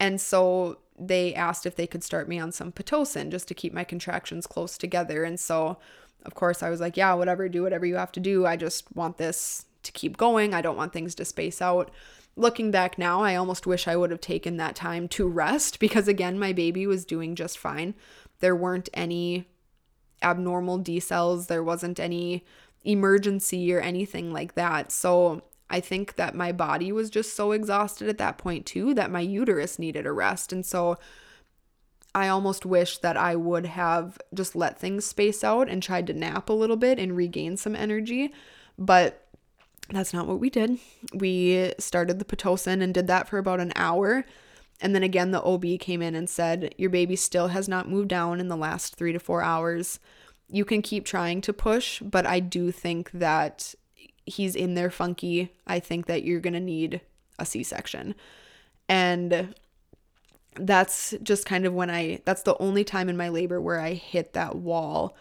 And so they asked if they could start me on some Pitocin just to keep my contractions close together. And so, of course, I was like, yeah, whatever, do whatever you have to do. I just want this to keep going. I don't want things to space out. Looking back now, I almost wish I would have taken that time to rest because, again, my baby was doing just fine. There weren't any abnormal decels. there wasn't any emergency or anything like that. So I think that my body was just so exhausted at that point, too, that my uterus needed a rest. And so I almost wish that I would have just let things space out and tried to nap a little bit and regain some energy. But that's not what we did. We started the Pitocin and did that for about an hour. And then again, the OB came in and said, Your baby still has not moved down in the last three to four hours. You can keep trying to push, but I do think that he's in there funky. I think that you're going to need a C section. And that's just kind of when I, that's the only time in my labor where I hit that wall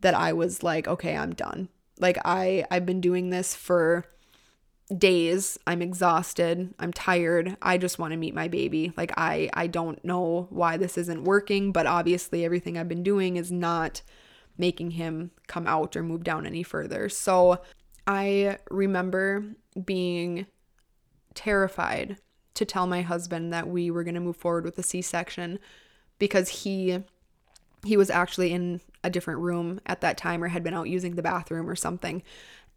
that I was like, okay, I'm done. Like I, I've been doing this for days. I'm exhausted. I'm tired. I just want to meet my baby. Like I, I don't know why this isn't working, but obviously everything I've been doing is not making him come out or move down any further. So I remember being terrified to tell my husband that we were going to move forward with a C-section because he he was actually in a different room at that time or had been out using the bathroom or something.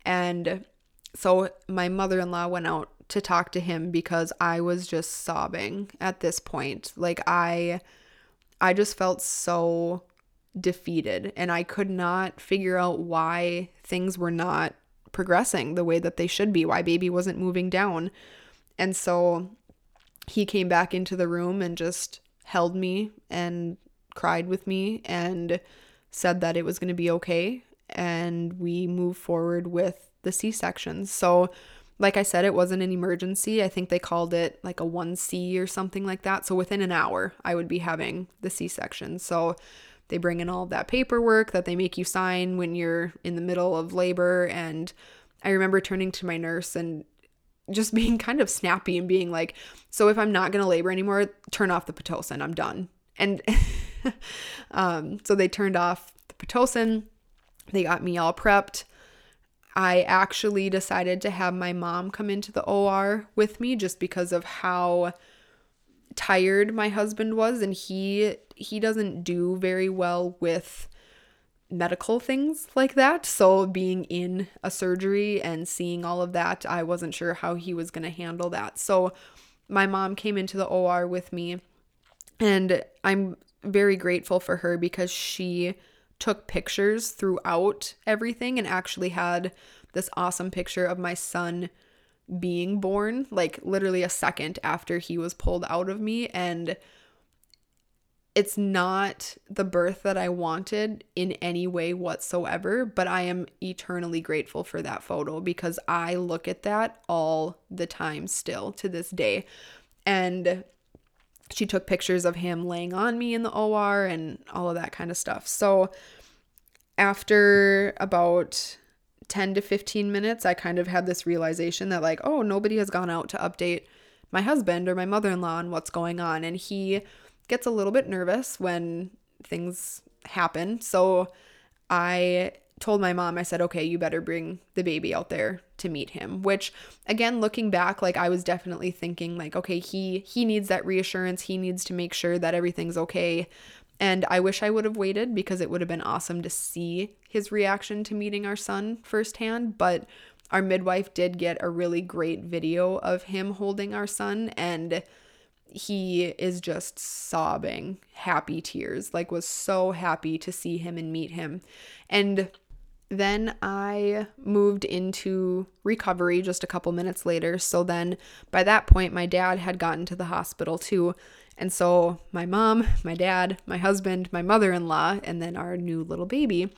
And so my mother-in-law went out to talk to him because I was just sobbing at this point. Like I I just felt so defeated and I could not figure out why things were not progressing the way that they should be, why baby wasn't moving down. And so he came back into the room and just held me and cried with me and said that it was going to be okay and we moved forward with the C sections. So like I said it wasn't an emergency. I think they called it like a 1C or something like that. So within an hour I would be having the C-section. So they bring in all that paperwork that they make you sign when you're in the middle of labor and I remember turning to my nurse and just being kind of snappy and being like, so if I'm not going to labor anymore, turn off the Pitocin. I'm done. And um, so they turned off the Pitocin. They got me all prepped. I actually decided to have my mom come into the OR with me just because of how tired my husband was and he he doesn't do very well with medical things like that. So, being in a surgery and seeing all of that, I wasn't sure how he was going to handle that. So, my mom came into the OR with me, and I'm very grateful for her because she took pictures throughout everything and actually had this awesome picture of my son being born, like literally a second after he was pulled out of me. And it's not the birth that I wanted in any way whatsoever, but I am eternally grateful for that photo because I look at that all the time still to this day. And she took pictures of him laying on me in the OR and all of that kind of stuff. So after about 10 to 15 minutes, I kind of had this realization that, like, oh, nobody has gone out to update my husband or my mother in law on what's going on. And he gets a little bit nervous when things happen. So I told my mom, I said, okay, you better bring the baby out there to meet him. Which again, looking back, like I was definitely thinking like, okay, he he needs that reassurance. He needs to make sure that everything's okay. And I wish I would have waited because it would have been awesome to see his reaction to meeting our son firsthand. But our midwife did get a really great video of him holding our son and he is just sobbing happy tears like was so happy to see him and meet him and then I moved into recovery just a couple minutes later. So then by that point, my dad had gotten to the hospital too. And so my mom, my dad, my husband, my mother in law, and then our new little baby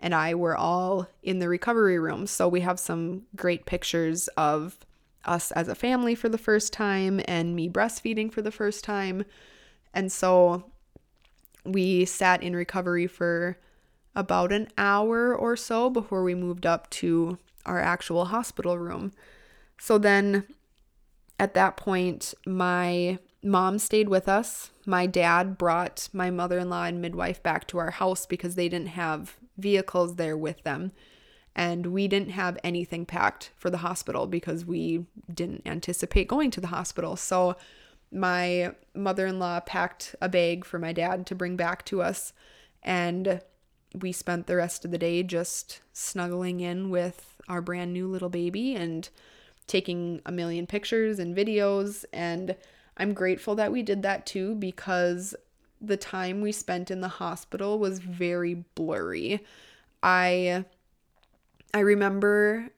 and I were all in the recovery room. So we have some great pictures of us as a family for the first time and me breastfeeding for the first time. And so we sat in recovery for about an hour or so before we moved up to our actual hospital room. So then at that point, my mom stayed with us. My dad brought my mother in law and midwife back to our house because they didn't have vehicles there with them. and we didn't have anything packed for the hospital because we didn't anticipate going to the hospital. So my mother-in-law packed a bag for my dad to bring back to us and we spent the rest of the day just snuggling in with our brand new little baby and taking a million pictures and videos and I'm grateful that we did that too because the time we spent in the hospital was very blurry. I I remember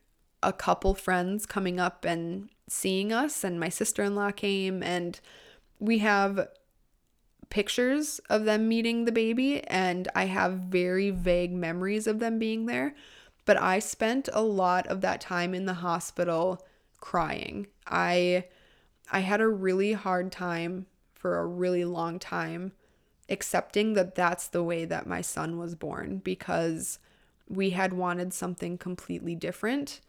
a couple friends coming up and seeing us, and my sister in law came, and we have pictures of them meeting the baby, and I have very vague memories of them being there. But I spent a lot of that time in the hospital crying. I I had a really hard time for a really long time accepting that that's the way that my son was born because we had wanted something completely different.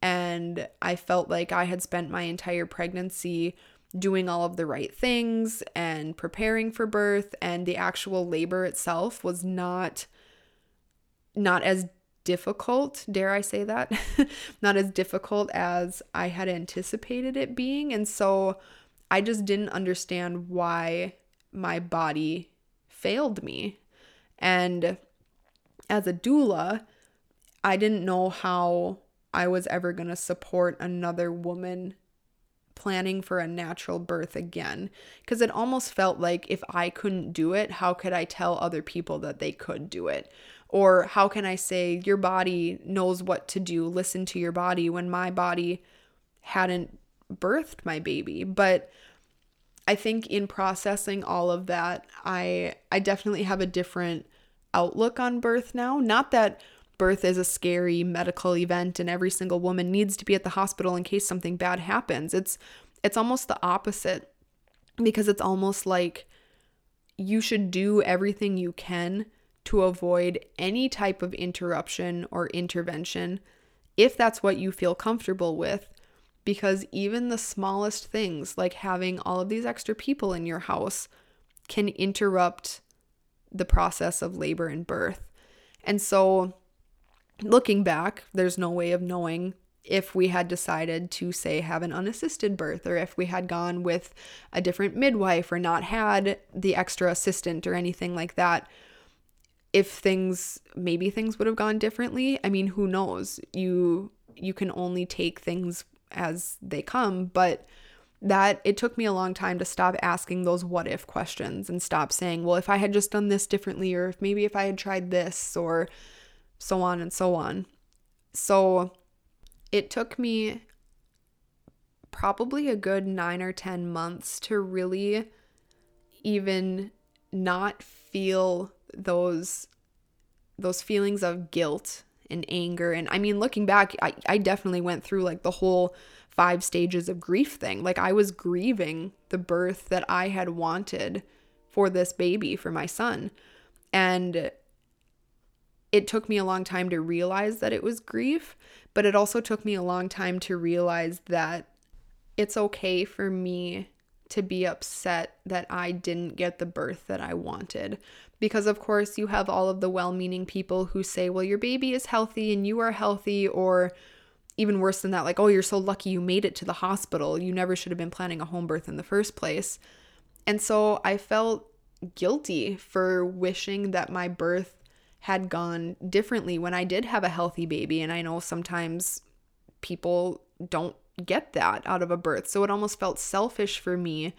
And I felt like I had spent my entire pregnancy doing all of the right things and preparing for birth and the actual labor itself was not not as difficult dare i say that not as difficult as i had anticipated it being. And so i just didn't understand why my body failed me. And as a doula, I didn't know how I was ever going to support another woman planning for a natural birth again because it almost felt like if I couldn't do it, how could I tell other people that they could do it? Or how can I say your body knows what to do, listen to your body when my body hadn't birthed my baby? But I think in processing all of that, I I definitely have a different outlook on birth now. Not that birth is a scary medical event and every single woman needs to be at the hospital in case something bad happens. It's it's almost the opposite because it's almost like you should do everything you can to avoid any type of interruption or intervention if that's what you feel comfortable with because even the smallest things like having all of these extra people in your house can interrupt the process of labor and birth. And so, looking back, there's no way of knowing if we had decided to, say, have an unassisted birth, or if we had gone with a different midwife, or not had the extra assistant, or anything like that. If things, maybe things would have gone differently. I mean, who knows? You you can only take things as they come, but that it took me a long time to stop asking those what if questions and stop saying, well, if I had just done this differently, or if maybe if I had tried this, or so on and so on. So it took me probably a good nine or 10 months to really even not feel those those feelings of guilt and anger and i mean looking back I, I definitely went through like the whole five stages of grief thing. Like I was grieving the birth that I had wanted for this baby, for my son. And it took me a long time to realize that it was grief, but it also took me a long time to realize that it's okay for me to be upset that I didn't get the birth that I wanted. Because, of course, you have all of the well meaning people who say, well, your baby is healthy and you are healthy, or even worse than that, like, oh, you're so lucky you made it to the hospital. You never should have been planning a home birth in the first place. And so I felt guilty for wishing that my birth had gone differently when I did have a healthy baby. And I know sometimes people don't get that out of a birth. So it almost felt selfish for me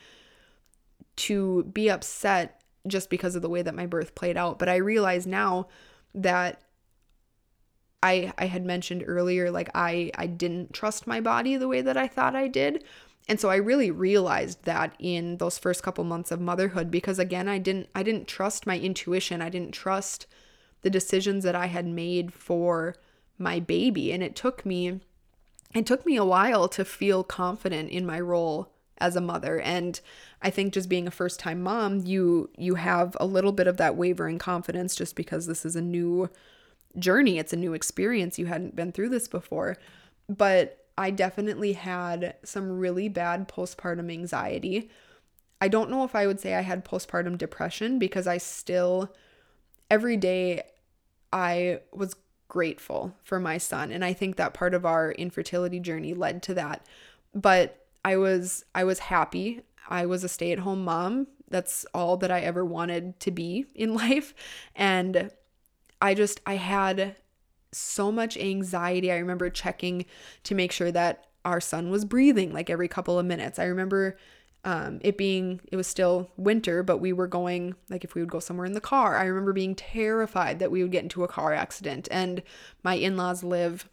to be upset just because of the way that my birth played out. But I realize now that I I had mentioned earlier like I I didn't trust my body the way that I thought I did. And so I really realized that in those first couple months of motherhood because again I didn't I didn't trust my intuition. I didn't trust the decisions that I had made for my baby and it took me it took me a while to feel confident in my role as a mother and i think just being a first time mom you you have a little bit of that wavering confidence just because this is a new journey. It's a new experience. You hadn't been through this before. But I definitely had some really bad postpartum anxiety. I don't know if I would say I had postpartum depression because I still, every day, I was grateful for my son. And I think that part of our infertility journey led to that. But I was I was happy. I was a stay-at-home mom. That's all that I ever wanted to be in life. And I just I had so much anxiety. I remember checking to make sure that our son was breathing like every couple of minutes. I remember um, it being, it was still winter, but we were going, like if we would go somewhere in the car, I remember being terrified that we would get into a car accident. And my in laws live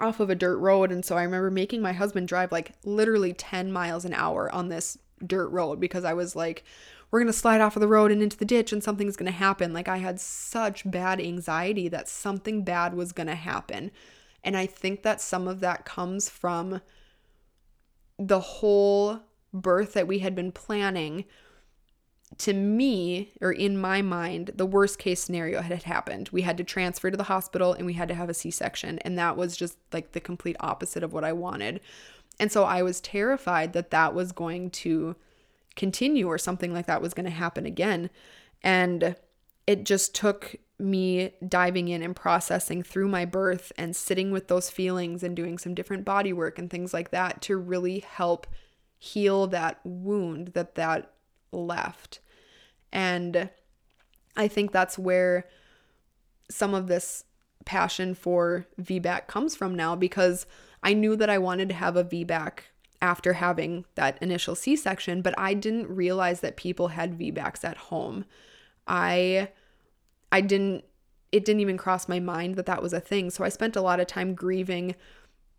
off of a dirt road. And so I remember making my husband drive like literally 10 miles an hour on this dirt road because I was like, we're going to slide off of the road and into the ditch and something's going to happen. Like I had such bad anxiety that something bad was going to happen. And I think that some of that comes from the whole birth that we had been planning. To me, or in my mind, the worst case scenario had happened. We had to transfer to the hospital and we had to have a C section. And that was just like the complete opposite of what I wanted. And so I was terrified that that was going to continue or something like that was going to happen again. And it just took me diving in and processing through my birth and sitting with those feelings and doing some different body work and things like that to really help heal that wound that that left. And I think that's where some of this passion for VBAC comes from now because I knew that I wanted to have a VBAC after having that initial C section, but I didn't realize that people had VBACs at home. I I didn't it didn't even cross my mind that that was a thing. So I spent a lot of time grieving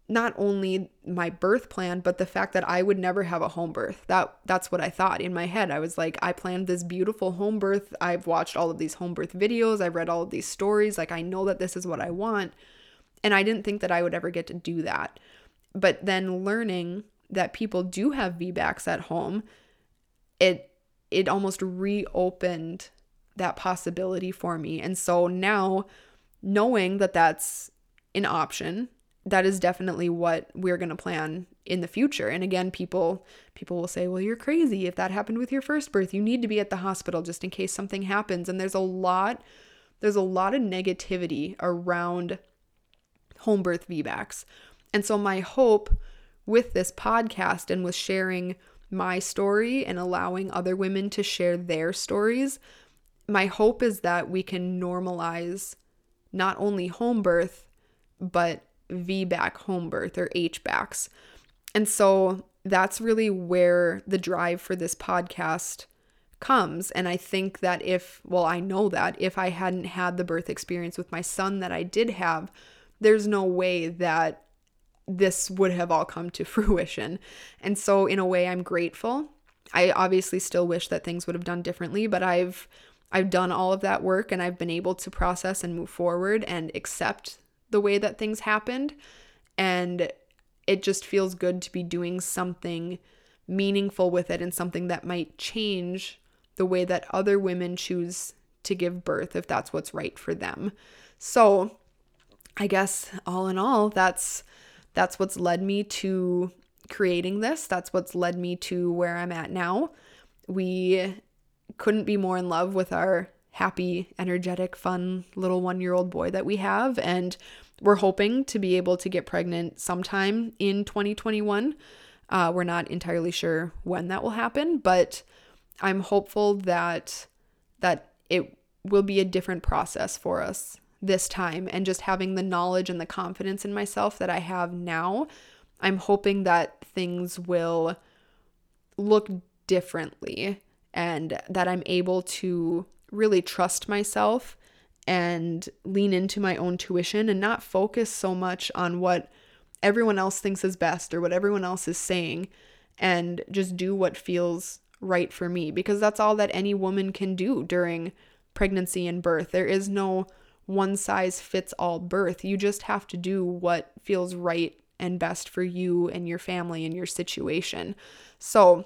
not only my birth plan but the fact that I would never have a home birth. That that's what I thought in my head. I was like I planned this beautiful home birth. I've watched all of these home birth videos. I've read all of these stories. Like I know that this is what I want. And I didn't think that I would ever get to do that. But then learning that people do have VBACs at home, it it almost reopened that possibility for me. And so now, knowing that that's an option, that is definitely what we're going to plan in the future. And again, people people will say, "Well, you're crazy. If that happened with your first birth, you need to be at the hospital just in case something happens." And there's a lot there's a lot of negativity around home birth VBACs. And so my hope with this podcast and with sharing my story and allowing other women to share their stories my hope is that we can normalize not only home birth, but VBAC home birth or HBACs. And so that's really where the drive for this podcast comes. And I think that if, well, I know that if I hadn't had the birth experience with my son that I did have, there's no way that this would have all come to fruition. And so, in a way, I'm grateful. I obviously still wish that things would have done differently, but I've I've done all of that work and I've been able to process and move forward and accept the way that things happened. And it just feels good to be doing something meaningful with it and something that might change the way that other women choose to give birth if that's what's right for them. So, I guess all in all, that's that's what's led me to creating this. That's what's led me to where I'm at now. We couldn't be more in love with our happy, energetic, fun little one year old boy that we have. And we're hoping to be able to get pregnant sometime in 2021. Uh, we're not entirely sure when that will happen, but I'm hopeful that that it will be a different process for us this time and just having the knowledge and the confidence in myself that I have now, I'm hoping that things will look differently and that I'm able to really trust myself and lean into my own tuition and not focus so much on what everyone else thinks is best or what everyone else is saying and just do what feels right for me because that's all that any woman can do during pregnancy and birth. There is no one size fits all birth. You just have to do what feels right and best for you and your family and your situation. So,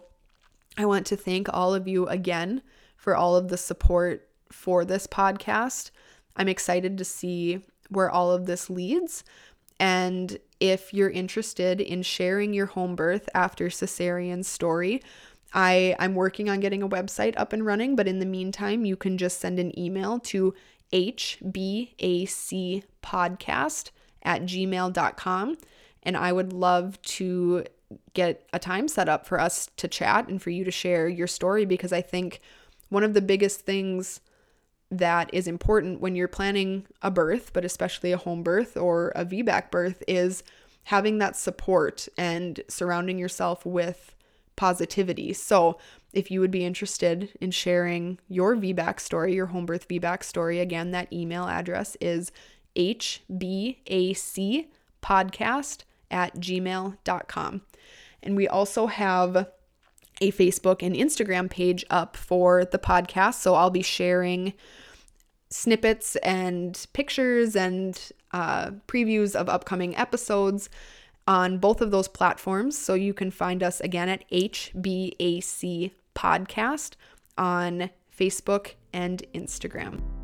I want to thank all of you again for all of the support for this podcast. I'm excited to see where all of this leads. And if you're interested in sharing your home birth after cesarean story, I, I'm working on getting a website up and running, but in the meantime, you can just send an email to hbacpodcast at gmail.com. And I would love to get a time set up for us to chat and for you to share your story because I think one of the biggest things that is important when you're planning a birth, but especially a home birth or a VBAC birth, is having that support and surrounding yourself with positivity. So, if you would be interested in sharing your VBAC story, your home birth VBAC story, again, that email address is hbacpodcast at gmail.com. And we also have a Facebook and Instagram page up for the podcast. So I'll be sharing snippets and pictures and uh, previews of upcoming episodes on both of those platforms. So you can find us again at HBAC Podcast on Facebook and Instagram.